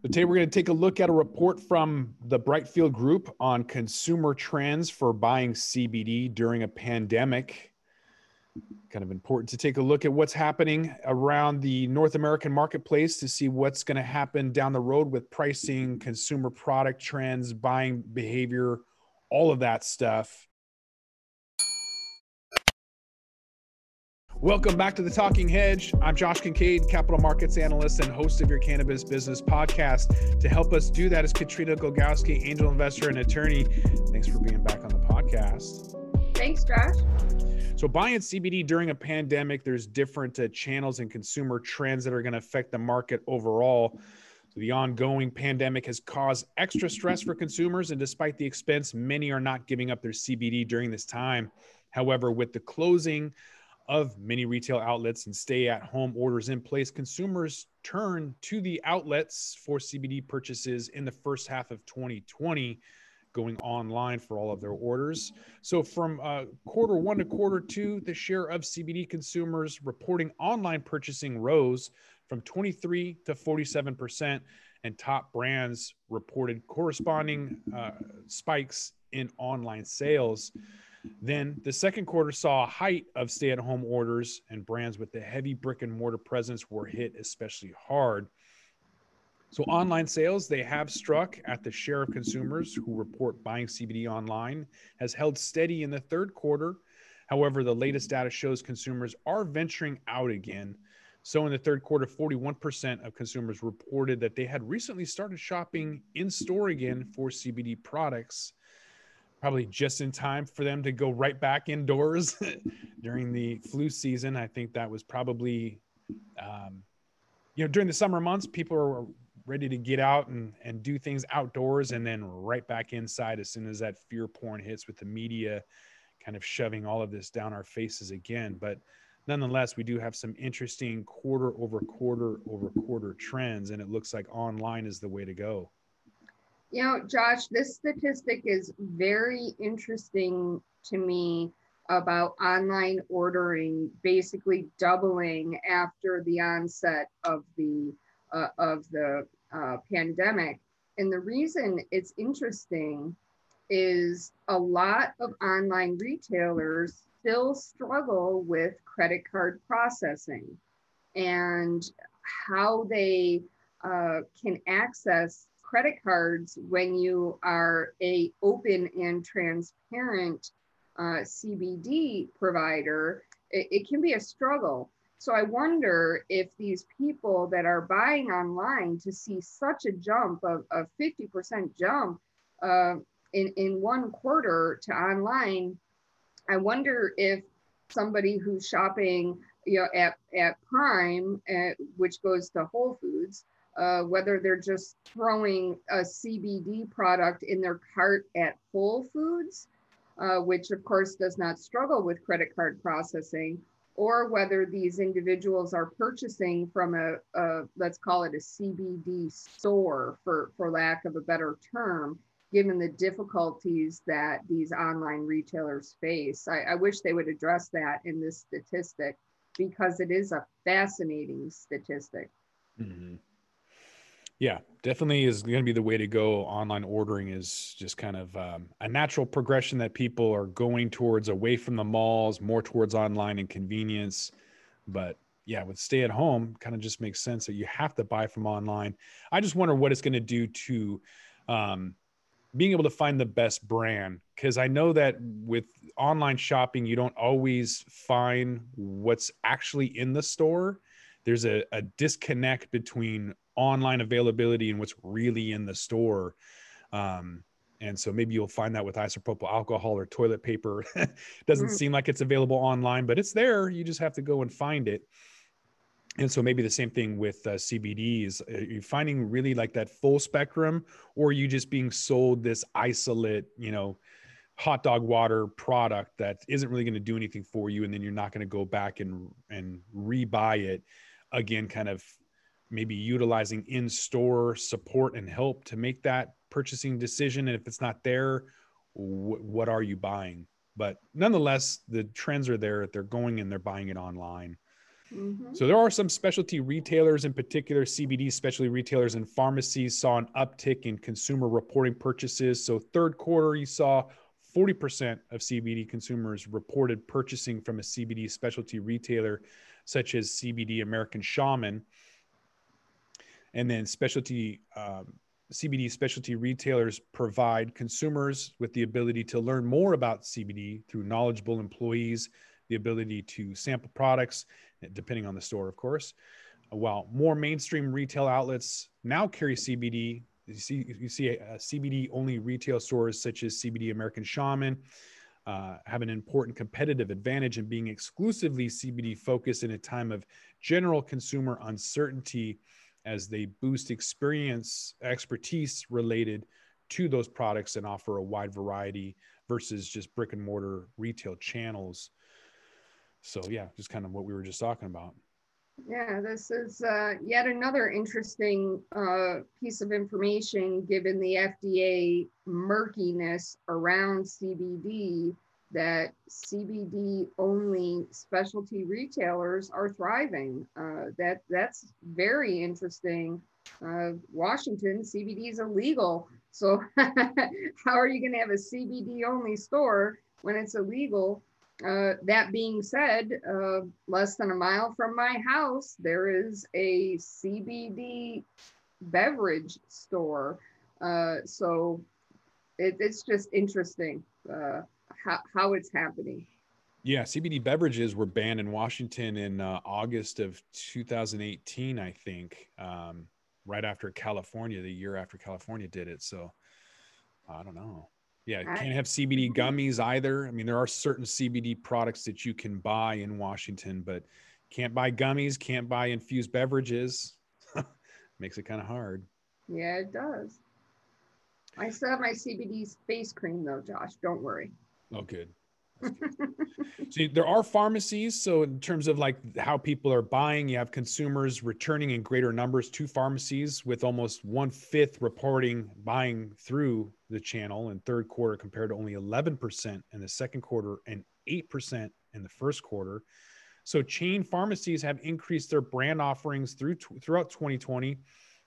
Today, we're going to take a look at a report from the Brightfield Group on consumer trends for buying CBD during a pandemic. Kind of important to take a look at what's happening around the North American marketplace to see what's going to happen down the road with pricing, consumer product trends, buying behavior, all of that stuff. Welcome back to the Talking Hedge. I'm Josh Kincaid, capital markets analyst and host of your cannabis business podcast. To help us do that is Katrina Golgowski, angel investor and attorney. Thanks for being back on the podcast. Thanks, Josh. So, buying CBD during a pandemic, there's different uh, channels and consumer trends that are going to affect the market overall. So the ongoing pandemic has caused extra stress for consumers, and despite the expense, many are not giving up their CBD during this time. However, with the closing of many retail outlets and stay at home orders in place, consumers turn to the outlets for CBD purchases in the first half of 2020, going online for all of their orders. So, from uh, quarter one to quarter two, the share of CBD consumers reporting online purchasing rose from 23 to 47 percent, and top brands reported corresponding uh, spikes in online sales. Then the second quarter saw a height of stay at home orders, and brands with the heavy brick and mortar presence were hit especially hard. So, online sales, they have struck at the share of consumers who report buying CBD online has held steady in the third quarter. However, the latest data shows consumers are venturing out again. So, in the third quarter, 41% of consumers reported that they had recently started shopping in store again for CBD products probably just in time for them to go right back indoors during the flu season. I think that was probably, um, you know, during the summer months, people are ready to get out and, and do things outdoors and then right back inside as soon as that fear porn hits with the media kind of shoving all of this down our faces again. But nonetheless, we do have some interesting quarter over quarter over quarter trends, and it looks like online is the way to go. You know, Josh, this statistic is very interesting to me about online ordering basically doubling after the onset of the uh, of the uh, pandemic. And the reason it's interesting is a lot of online retailers still struggle with credit card processing and how they uh, can access credit cards when you are a open and transparent uh, CBD provider, it, it, can be a struggle. So I wonder if these people that are buying online to see such a jump of a 50% jump uh, in, in one quarter to online, I wonder if somebody who's shopping you know, at, at Prime, uh, which goes to Whole Foods, uh, whether they're just throwing a CBD product in their cart at Whole Foods, uh, which of course does not struggle with credit card processing, or whether these individuals are purchasing from a, a let's call it a CBD store for, for lack of a better term, given the difficulties that these online retailers face. I, I wish they would address that in this statistic because it is a fascinating statistic. Mm-hmm yeah definitely is going to be the way to go. Online ordering is just kind of um, a natural progression that people are going towards away from the malls more towards online and convenience. But yeah with stay at home kind of just makes sense that you have to buy from online. I just wonder what it's going to do to um, being able to find the best brand because i know that with online shopping you don't always find what's actually in the store. There's a, a disconnect between online availability and what's really in the store. Um, and so maybe you'll find that with isopropyl alcohol or toilet paper. Doesn't mm. seem like it's available online, but it's there. You just have to go and find it. And so maybe the same thing with uh, CBDs. Are you finding really like that full spectrum, or are you just being sold this isolate, you know, hot dog water product that isn't really going to do anything for you, and then you're not going to go back and and rebuy it again, kind of maybe utilizing in-store support and help to make that purchasing decision and if it's not there wh- what are you buying but nonetheless the trends are there they're going and they're buying it online Mm-hmm. So there are some specialty retailers, in particular CBD specialty retailers and pharmacies, saw an uptick in consumer reporting purchases. So third quarter, you saw 40% of CBD consumers reported purchasing from a CBD specialty retailer, such as CBD American Shaman. And then specialty um, CBD specialty retailers provide consumers with the ability to learn more about CBD through knowledgeable employees, the ability to sample products, depending on the store, of course. While more mainstream retail outlets now carry CBD, you see you see uh, CBD only retail stores such as CBD American Shaman uh, have an important competitive advantage in being exclusively CBD focused in a time of general consumer uncertainty as they boost experience expertise related to those products and offer a wide variety versus just brick and mortar retail channels. So yeah just kind of what we were just talking about. Yeah this is uh, yet another interesting uh, piece of information given the fda murkiness around cbd that cbd only specialty retailers are thriving. Uh, that that's very interesting. Uh, washington cbd is illegal. So how are you going to have a cbd only store when it's illegal? Uh, that being said, uh, less than a mile from my house, there is a CBD beverage store. Uh, so it, it's just interesting. Uh, how, how it's happening. Yeah, CBD beverages were banned in Washington in uh, August of 2018, I think, um, right after California, the year after California did it. So I don't know. Yeah, can't have CBD gummies either. I mean, there are certain CBD products that you can buy in Washington, but can't buy gummies, can't buy infused beverages. Makes it kind of hard. Yeah, it does. I still have my CBD face cream though, Josh. Don't worry. Oh, good. See, there are pharmacies. So, in terms of like how people are buying, you have consumers returning in greater numbers to pharmacies, with almost one fifth reporting buying through the channel in third quarter compared to only 11% in the second quarter and 8% in the first quarter. So, chain pharmacies have increased their brand offerings through throughout 2020,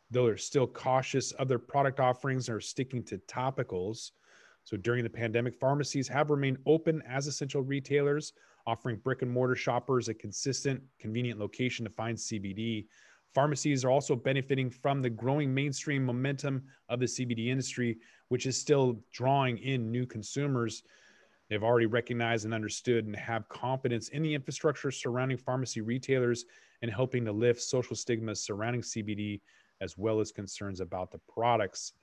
though they're still cautious of their product offerings and are sticking to topicals. So during the pandemic, pharmacies have remained open as essential retailers, offering brick and mortar shoppers a consistent, convenient location to find CBD. Pharmacies are also benefiting from the growing mainstream momentum of the CBD industry, which is still drawing in new consumers. They've already recognized and understood and have confidence in the infrastructure surrounding pharmacy retailers and helping to lift social stigmas surrounding CBD, as well as concerns about the products.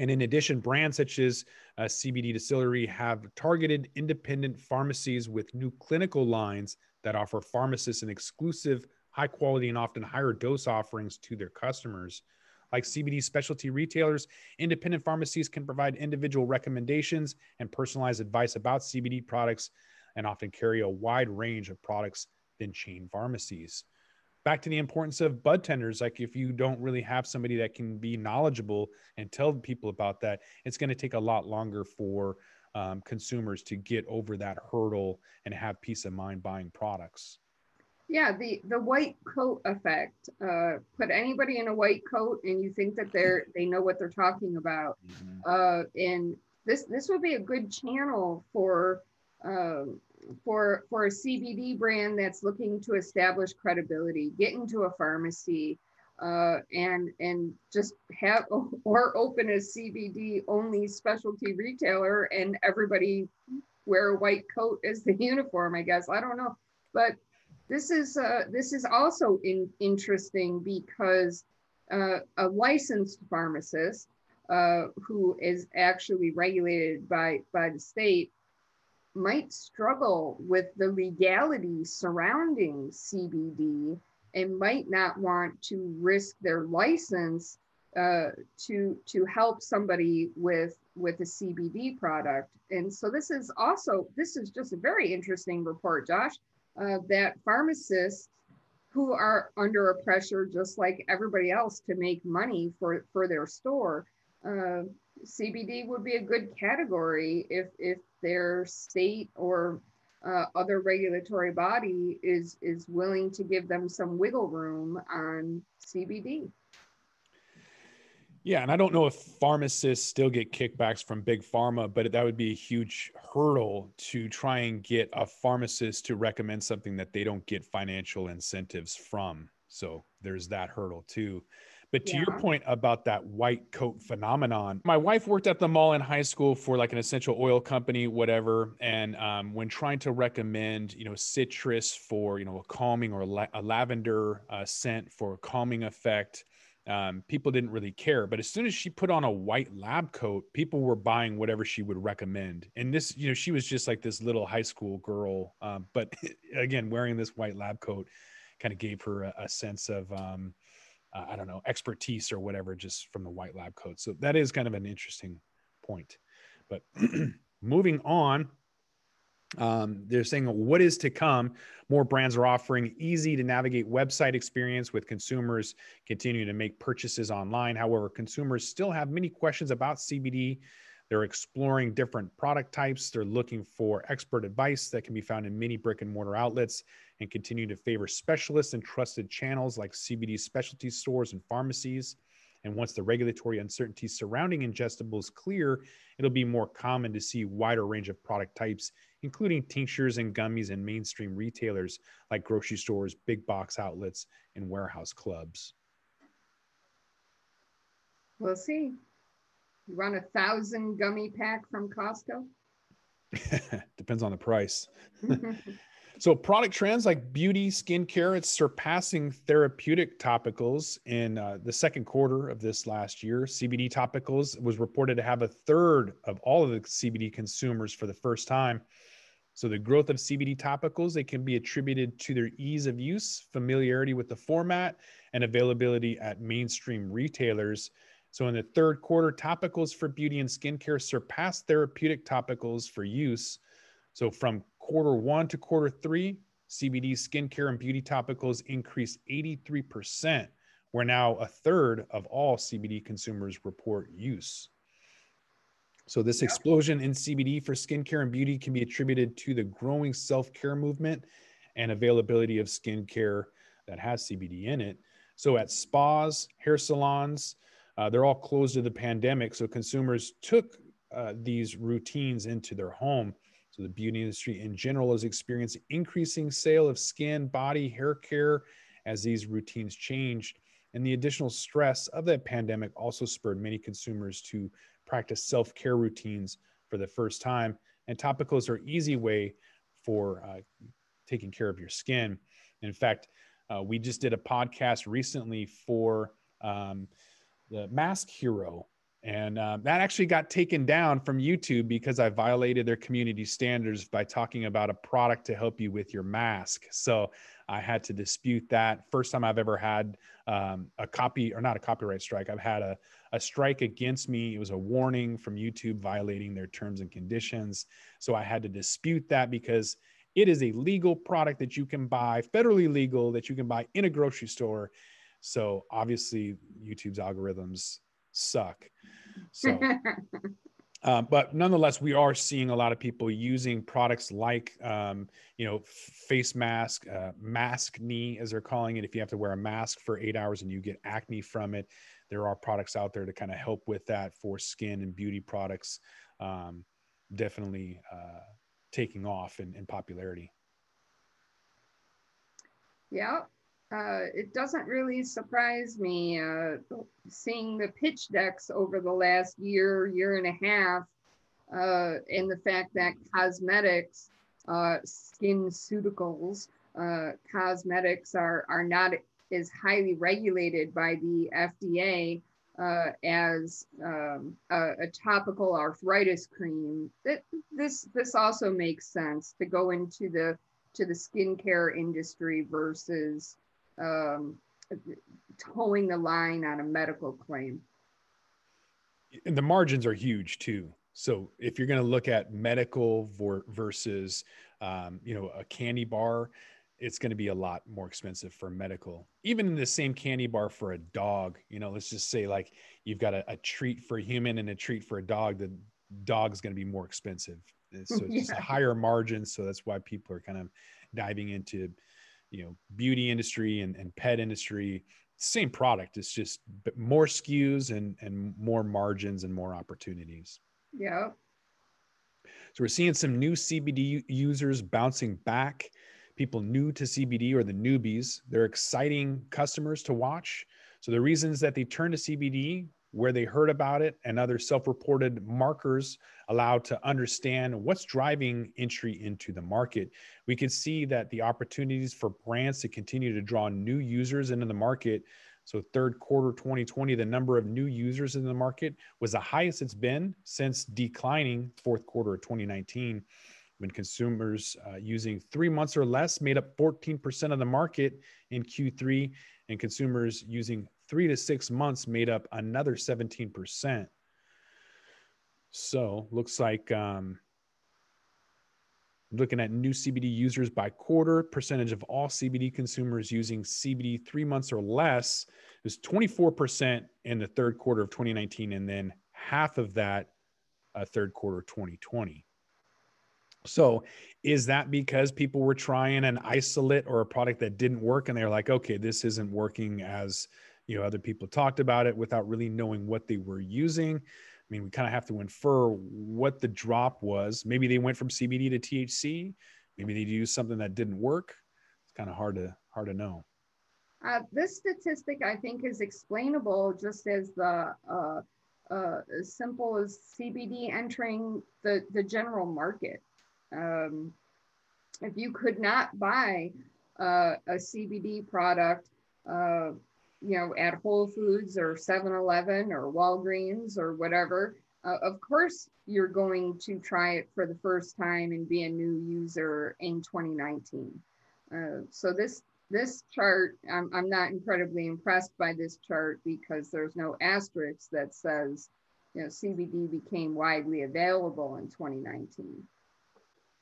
And in addition, brands such as uh, CBD Distillery have targeted independent pharmacies with new clinical lines that offer pharmacists an exclusive, high quality, and often higher dose offerings to their customers. Like CBD specialty retailers, independent pharmacies can provide individual recommendations and personalized advice about CBD products and often carry a wide range of products than chain pharmacies back to the importance of bud tenders. Like if you don't really have somebody that can be knowledgeable and tell people about that it's going to take a lot longer for um, consumers to get over that hurdle and have peace of mind buying products. Yeah the the white coat effect uh, put anybody in a white coat and you think that they're they know what they're talking about. Mm-hmm. uh, and this this would be a good channel for um, for for a CBD brand that's looking to establish credibility, get into a pharmacy, uh, and and just have or open a CBD only specialty retailer, and everybody wear a white coat as the uniform. I guess I don't know, but this is uh, this is also in, interesting because uh, a licensed pharmacist uh, who is actually regulated by by the state might struggle with the legality surrounding CBD and might not want to risk their license uh, to to help somebody with with a CBD product. And so this is also this is just a very interesting report, Josh, uh, that pharmacists who are under a pressure just like everybody else to make money for for their store. Uh, CBD would be a good category if if their state or uh, other regulatory body is is willing to give them some wiggle room on CBD. Yeah, and I don't know if pharmacists still get kickbacks from big pharma, but that would be a huge hurdle to try and get a pharmacist to recommend something that they don't get financial incentives from. So there's that hurdle too. But to yeah. your point about that white coat phenomenon, my wife worked at the mall in high school for like an essential oil company, whatever. And um, when trying to recommend, you know, citrus for, you know, a calming or la- a lavender uh, scent for a calming effect, um, people didn't really care. But as soon as she put on a white lab coat, people were buying whatever she would recommend. And this, you know, she was just like this little high school girl. Um, but again, wearing this white lab coat kind of gave her a, a sense of, um, uh, I don't know, expertise or whatever, just from the white lab coat. So that is kind of an interesting point. But moving on, um, they're saying what is to come. More brands are offering easy to navigate website experience with consumers continuing to make purchases online. However, consumers still have many questions about CBD. They're exploring different product types. They're looking for expert advice that can be found in many brick and mortar outlets and continue to favor specialists and trusted channels like CBD specialty stores and pharmacies. And once the regulatory uncertainty surrounding ingestibles clear, it'll be more common to see wider range of product types, including tinctures and gummies and mainstream retailers like grocery stores, big box outlets, and warehouse clubs. We'll see. You want a thousand gummy pack from Costco? Depends on the price. So product trends like beauty, skincare, it's surpassing therapeutic topicals in uh, the second quarter of this last year. CBD topicals was reported to have a third of all of the CBD consumers for the first time. So the growth of CBD topicals, they can be attributed to their ease of use, familiarity with the format, and availability at mainstream retailers. So in the third quarter, topicals for beauty and skincare surpassed therapeutic topicals for use. So from quarter one to quarter three, CBD skincare and beauty topicals increased 83%, where now a third of all CBD consumers report use. So, this explosion in CBD for skincare and beauty can be attributed to the growing self care movement and availability of skincare that has CBD in it. So, at spas, hair salons, uh, they're all closed to the pandemic. So, consumers took uh, these routines into their home so the beauty industry in general is experiencing increasing sale of skin, body, hair care as these routines changed. And the additional stress of that pandemic also spurred many consumers to practice self-care routines for the first time. And topicals are easy way for uh, taking care of your skin. In fact, uh, we just did a podcast recently for um, the Mask Hero and uh, that actually got taken down from YouTube because I violated their community standards by talking about a product to help you with your mask. So I had to dispute that. First time I've ever had um, a copy or not a copyright strike. I've had a, a strike against me. It was a warning from YouTube violating their terms and conditions. So I had to dispute that because it is a legal product that you can buy, federally legal, that you can buy in a grocery store. So obviously, YouTube's algorithms suck. So, uh, but nonetheless, we are seeing a lot of people using products like, um, you know, face mask, uh, maskne, as they're calling it. If you have to wear a mask for eight hours and you get acne from it, there are products out there to kind of help with that for skin and beauty products. Um, definitely uh, taking off in, in popularity. Yeah, uh, it doesn't really surprise me uh, seeing the pitch decks over the last year, year and a half, uh, and the fact that cosmetics, uh, skin SkinCeuticals, uh, cosmetics are, are not as highly regulated by the FDA uh, as um, a, a, topical arthritis cream. That, this, this also makes sense to go into the to the skincare industry versus um, toeing the line on a medical claim. And the margins are huge too. So if you're going to look at medical versus, um, you know, a candy bar, it's going to be a lot more expensive for medical. Even in the same candy bar for a dog, you know, let's just say like you've got a, a treat for a human and a treat for a dog. The dog is going to be more expensive So it's yeah. higher margins. So that's why people are kind of diving into, you know, beauty industry and, and pet industry. Same product. It's just more SKUs and and more margins and more opportunities. Yeah. So we're seeing some new CBD users bouncing back. People new to CBD or the newbies. They're exciting customers to watch. So the reasons that they turn to CBD where they heard about it and other self-reported markers allowed to understand what's driving entry into the market. We can see that the opportunities for brands to continue to draw new users into the market. So third quarter 2020 the number of new users in the market was the highest it's been since declining fourth quarter of 2019 when consumers uh, using three months or less made up 14% of the market in q3 and consumers using three to six months made up another 17%. So looks like um, looking at new CBD users by quarter, percentage of all CBD consumers using CBD three months or less is 24% in the third quarter of 2019, and then half of that uh, third quarter 2020. So, is that because people were trying an isolate or a product that didn't work and they're like, okay, this isn't working as you know other people talked about it without really knowing what they were using? I mean we kind of have to infer what the drop was. Maybe they went from cbd to thc maybe they used something that didn't work. It's kind of hard to hard to know. Uh, this statistic i think is explainable just as the uh, uh, as simple as cbd entering the the general market um, if you could not buy uh, a cbd product uh, you know, at Whole Foods or 7 Eleven or Walgreens or whatever, uh, of course you're going to try it for the first time and be a new user in 2019. Uh, so this this chart, I'm, I'm not incredibly impressed by this chart because there's no asterisk that says, you know, CBD became widely available in 2019.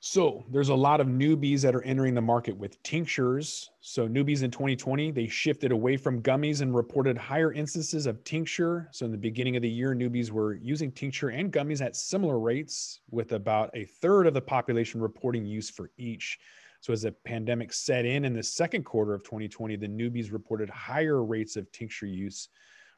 So there's a lot of newbies that are entering the market with tinctures. So newbies in 2020, they shifted away from gummies and reported higher instances of tincture. So in the beginning of the year, newbies were using tincture and gummies at similar rates, with about a third of the population reporting use for each. So as the pandemic set in in the second quarter of 2020, the newbies reported higher rates of tincture use,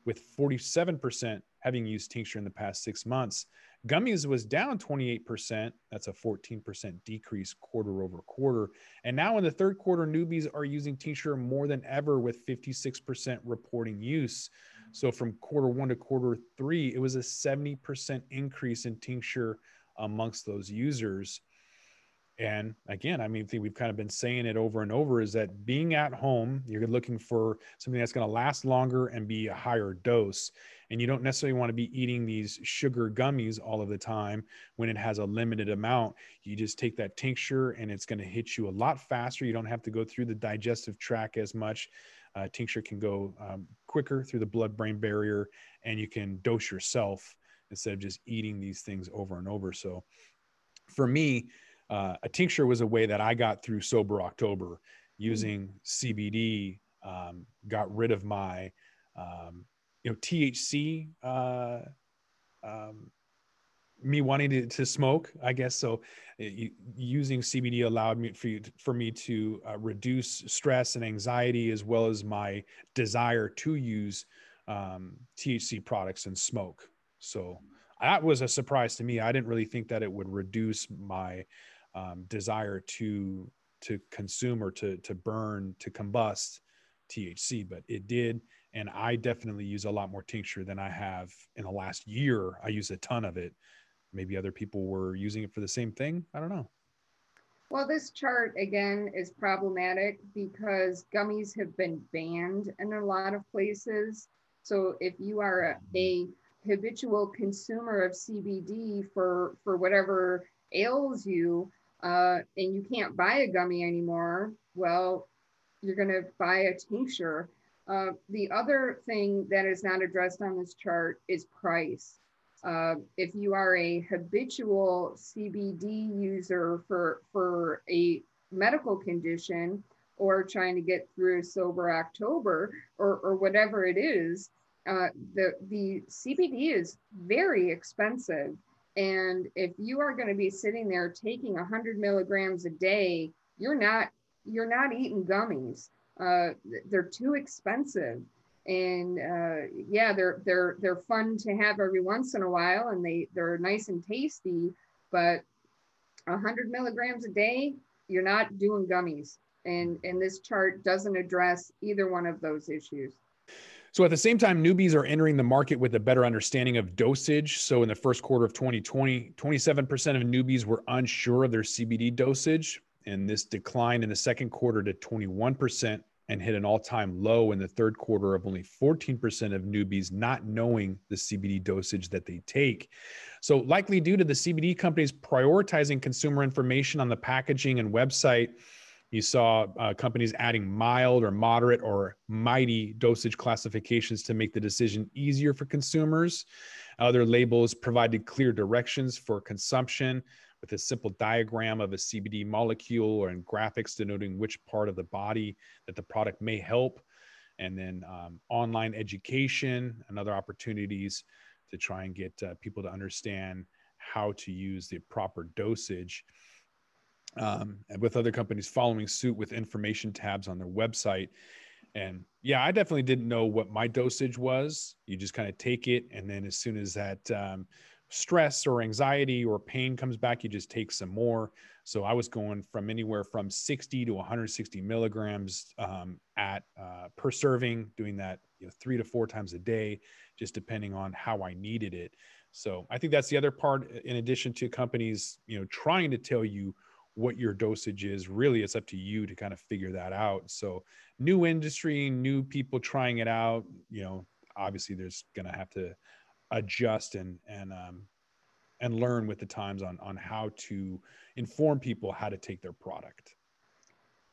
with 47% having used tincture in the past six months. Gummies was down 28%. That's a 14% decrease quarter over quarter. And now in the third quarter, newbies are using tincture more than ever with 56% reporting use. So from quarter one to quarter three, it was a 70% increase in tincture amongst those users. And again, I mean, we've kind of been saying it over and over is that being at home, you're looking for something that's going to last longer and be a higher dose. And you don't necessarily want to be eating these sugar gummies all of the time when it has a limited amount. You just take that tincture and it's going to hit you a lot faster. You don't have to go through the digestive tract as much. Uh, tincture can go um, quicker through the blood brain barrier and you can dose yourself instead of just eating these things over and over. So for me, uh, a tincture was a way that I got through sober October hmm. using CBD. Um, got rid of my, um, you know, THC. Uh, um, me wanting to, to smoke, I guess. So, using CBD allowed me for you, for me to uh, reduce stress and anxiety, as well as my desire to use um, THC products and smoke. So that was a surprise to me. I didn't really think that it would reduce my um, desire to to consume or to to burn to combust THC, but it did. And I definitely use a lot more tincture than I have in the last year. I use a ton of it. Maybe other people were using it for the same thing. I don't know. Well, this chart again is problematic because gummies have been banned in a lot of places. So if you are a, a habitual consumer of CBD for for whatever ails you, uh, and you can't buy a gummy anymore, well, you're going to buy a tincture. Uh, the other thing that is not addressed on this chart is price. Uh, if you are a habitual CBD user for, for a medical condition or trying to get through sober October or, or whatever it is, uh, the, the CBD is very expensive And if you are going to be sitting there taking 100 milligrams a day, you're not you're not eating gummies. Uh, they're too expensive, and uh, yeah, they're they're they're fun to have every once in a while, and they they're nice and tasty. But 100 milligrams a day, you're not doing gummies, and and this chart doesn't address either one of those issues. So at the same time, newbies are entering the market with a better understanding of dosage. So in the first quarter of 2020, 27% of newbies were unsure of their CBD dosage. And this declined in the second quarter to 21% and hit an all time low in the third quarter of only 14% of newbies not knowing the CBD dosage that they take. So, likely due to the CBD companies prioritizing consumer information on the packaging and website you saw uh, companies adding mild or moderate or mighty dosage classifications to make the decision easier for consumers. Other labels provided clear directions for consumption with a simple diagram of a CBD molecule or in graphics denoting which part of the body that the product may help. And then um, online education and other opportunities to try and get uh, people to understand how to use the proper dosage um, and with other companies following suit with information tabs on their website. And yeah, I definitely didn't know what my dosage was. You just kind of take it, and then as soon as that um, stress or anxiety or pain comes back, you just take some more. So I was going from anywhere from 60 to 160 milligrams um, at uh, per serving, doing that you know, three to four times a day, just depending on how I needed it. So I think that's the other part. In addition to companies, you know, trying to tell you what your dosage is really it's up to you to kind of figure that out so new industry new people trying it out you know obviously there's going to have to adjust and and um and learn with the times on on how to inform people how to take their product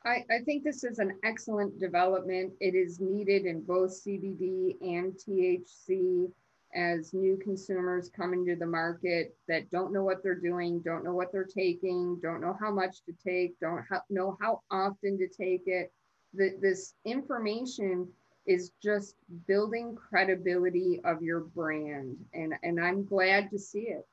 I, I think this is an excellent development. It is needed in both CBD and THC as new consumers come into the market that don't know what they're doing, don't know what they're taking, don't know how much to take, don't ha- know how often to take it. The, this information is just building credibility of your brand. And, and I'm glad to see it.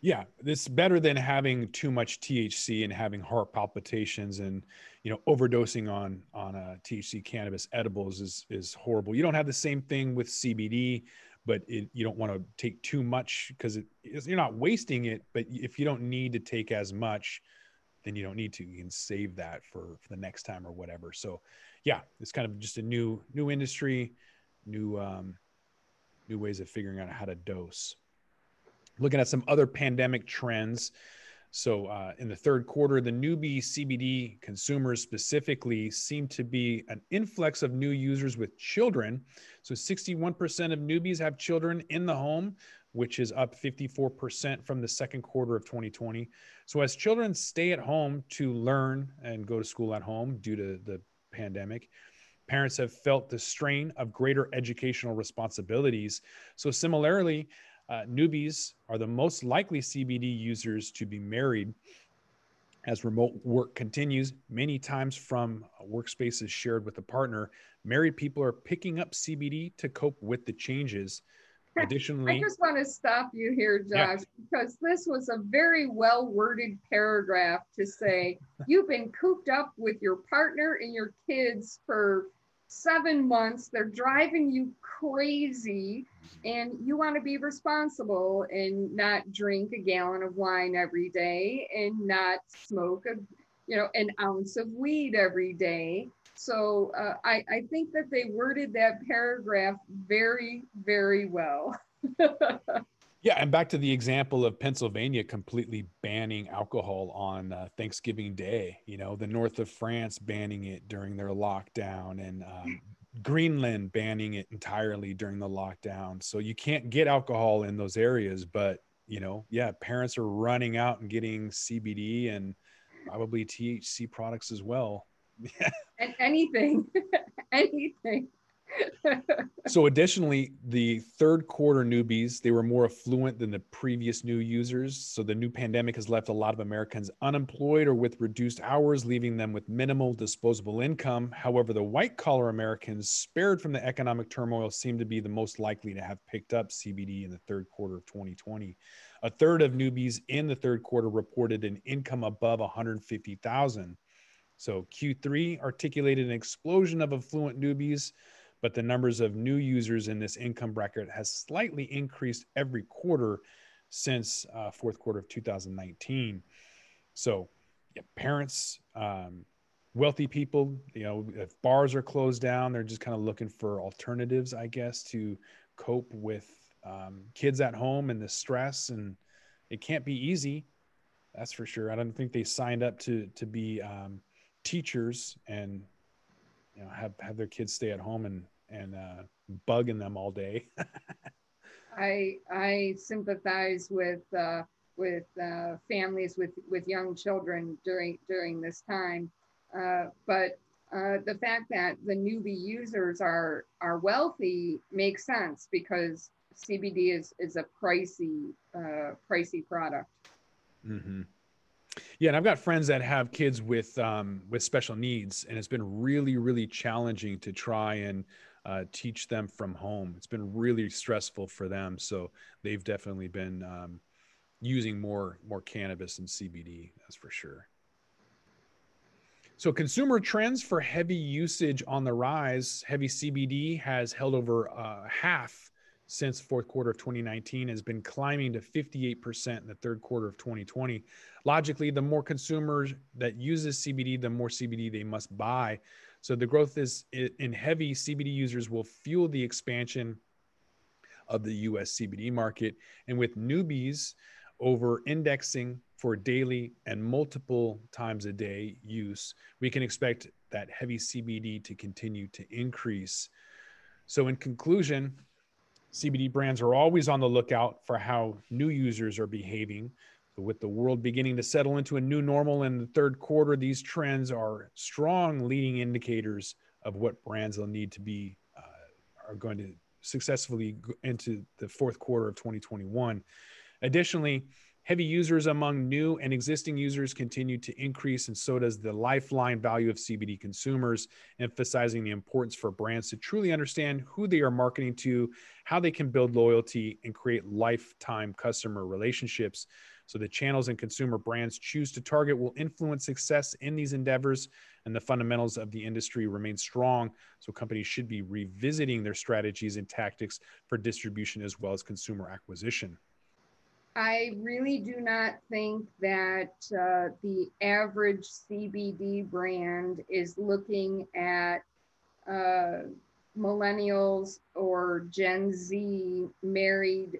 Yeah, it's better than having too much THC and having heart palpitations and you know overdosing on on uh, THC cannabis edibles is is horrible. You don't have the same thing with CBD, but it, you don't want to take too much because you're not wasting it. But if you don't need to take as much, then you don't need to. You can save that for, for the next time or whatever. So, yeah, it's kind of just a new new industry, new um, new ways of figuring out how to dose looking at some other pandemic trends. So, uh, in the third quarter, the newbie CBD consumers specifically seem to be an influx of new users with children. So, 61% of newbies have children in the home, which is up 54% from the second quarter of 2020. So, as children stay at home to learn and go to school at home due to the pandemic, parents have felt the strain of greater educational responsibilities. So, similarly, uh, newbies are the most likely CBD users to be married as remote work continues, many times from workspaces shared with a partner. Married people are picking up CBD to cope with the changes. Additionally, I just want to stop you here, Josh, yeah. because this was a very well worded paragraph to say you've been cooped up with your partner and your kids for seven months. They're driving you crazy, and you want to be responsible and not drink a gallon of wine every day and not smoke a you know an ounce of weed every day. So uh, I, I think that they worded that paragraph very, very well. Yeah, and back to the example of Pennsylvania completely banning alcohol on uh, Thanksgiving Day. You know, the north of France banning it during their lockdown, and um, Greenland banning it entirely during the lockdown. So you can't get alcohol in those areas, but you know, yeah, parents are running out and getting CBD and probably THC products as well. and anything, anything. so additionally, the third quarter newbies, they were more affluent than the previous new users. So the new pandemic has left a lot of Americans unemployed or with reduced hours, leaving them with minimal disposable income. However, the white collar Americans spared from the economic turmoil seem to be the most likely to have picked up CBD in the third quarter of 2020. A third of newbies in the third quarter reported an income above 150,000. So Q3 articulated an explosion of affluent newbies but the numbers of new users in this income bracket has slightly increased every quarter since uh, fourth quarter of 2019. So, yeah, parents, um, wealthy people, you know, if bars are closed down, they're just kind of looking for alternatives, I guess, to cope with um, kids at home and the stress. And it can't be easy, that's for sure. I don't think they signed up to to be um, teachers and you know have have their kids stay at home and and uh, bugging them all day. I I sympathize with uh, with uh, families with with young children during during this time, uh, but uh, the fact that the newbie users are are wealthy makes sense because CBD is is a pricey uh, pricey product. Mm-hmm. Yeah, and I've got friends that have kids with um, with special needs, and it's been really, really challenging to try and uh, teach them from home. It's been really stressful for them, so they've definitely been um, using more more cannabis and CBD. That's for sure. So, consumer trends for heavy usage on the rise. Heavy CBD has held over uh, half since fourth quarter of 2019 has been climbing to 58% in the third quarter of 2020 logically the more consumers that uses cbd the more cbd they must buy. So the growth is in heavy cbd users will fuel the expansion of the us cbd market. And with newbies over indexing for daily and multiple times a day use we can expect that heavy cbd to continue to increase. So in conclusion CBD brands are always on the lookout for how new users are behaving. With the world beginning to settle into a new normal in the third quarter, these trends are strong leading indicators of what brands will need to be uh, are going to successfully into the fourth quarter of 2021. Additionally, Heavy users among new and existing users continue to increase, and so does the lifeline value of CBD consumers, emphasizing the importance for brands to truly understand who they are marketing to, how they can build loyalty, and create lifetime customer relationships. So, the channels and consumer brands choose to target will influence success in these endeavors, and the fundamentals of the industry remain strong. So, companies should be revisiting their strategies and tactics for distribution as well as consumer acquisition. I really do not think that uh, the average CBD brand is looking at uh, millennials or Gen Z married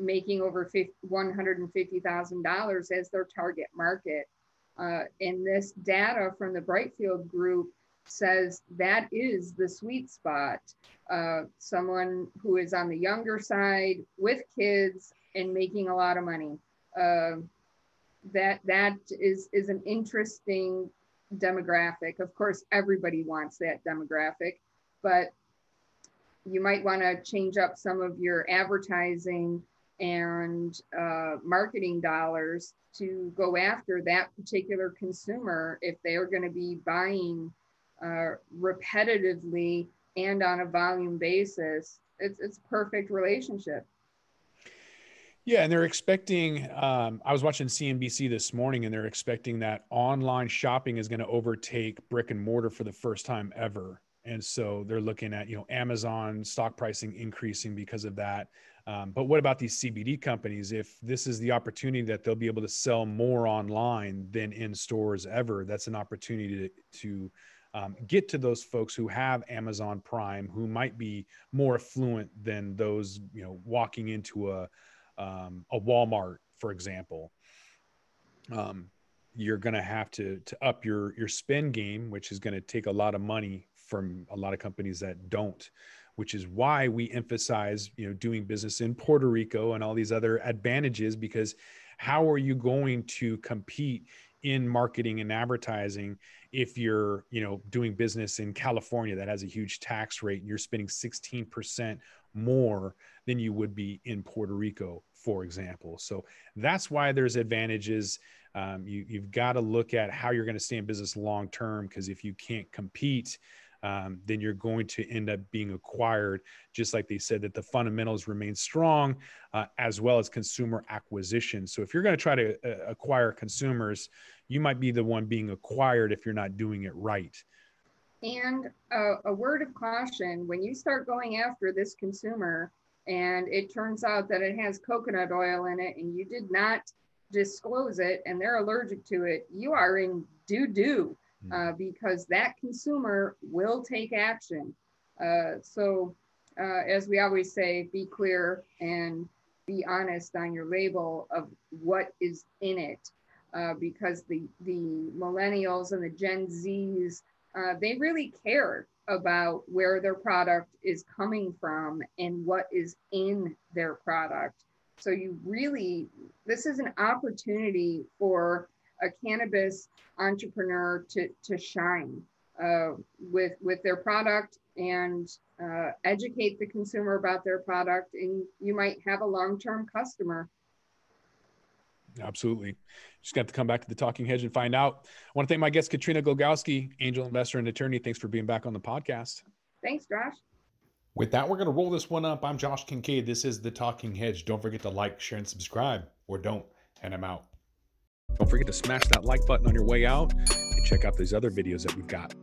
making over $150,000 as their target market. Uh, and this data from the Brightfield Group says that is the sweet spot. Uh, someone who is on the younger side with kids and making a lot of money. Uh, that that is is an interesting demographic. Of course, everybody wants that demographic, but you might want to change up some of your advertising and uh, marketing dollars to go after that particular consumer if they are going to be buying uh, repetitively and on a volume basis. It's it's perfect relationship. Yeah, and they're expecting. Um, I was watching CNBC this morning, and they're expecting that online shopping is going to overtake brick and mortar for the first time ever. And so they're looking at you know Amazon stock pricing increasing because of that. Um, but what about these CBD companies? If this is the opportunity that they'll be able to sell more online than in stores ever, that's an opportunity to, to um, get to those folks who have Amazon Prime, who might be more affluent than those you know walking into a um, a Walmart, for example, um, you're going to have to to up your your spend game, which is going to take a lot of money from a lot of companies that don't. Which is why we emphasize, you know, doing business in Puerto Rico and all these other advantages. Because how are you going to compete in marketing and advertising if you're you know doing business in california that has a huge tax rate and you're spending 16% more than you would be in puerto rico for example so that's why there's advantages um, you, you've got to look at how you're going to stay in business long term because if you can't compete um, then you're going to end up being acquired, just like they said that the fundamentals remain strong, uh, as well as consumer acquisition. So if you're going to try to uh, acquire consumers, you might be the one being acquired if you're not doing it right. And uh, a word of caution when you start going after this consumer and it turns out that it has coconut oil in it and you did not disclose it and they're allergic to it, you are in doo doo hmm. uh, because that consumer will take action. Uh, so, uh, as we always say, be clear and be honest on your label of what is in it. Uh, because the, the millennials and the Gen Zs, uh, they really care about where their product is coming from and what is in their product. So you really, this is an opportunity for a cannabis entrepreneur to, to shine uh, with, with their product and uh, educate the consumer about their product. And you might have a long-term customer. Absolutely. Just got to come back to the talking hedge and find out. I want to thank my guest, Katrina Glogowski, angel investor and attorney. Thanks for being back on the podcast. Thanks, Josh. With that, we're going to roll this one up. I'm Josh Kincaid. This is The Talking Hedge. Don't forget to like, share, and subscribe, or don't, and I'm out. Don't forget to smash that like button on your way out and check out these other videos that we've got.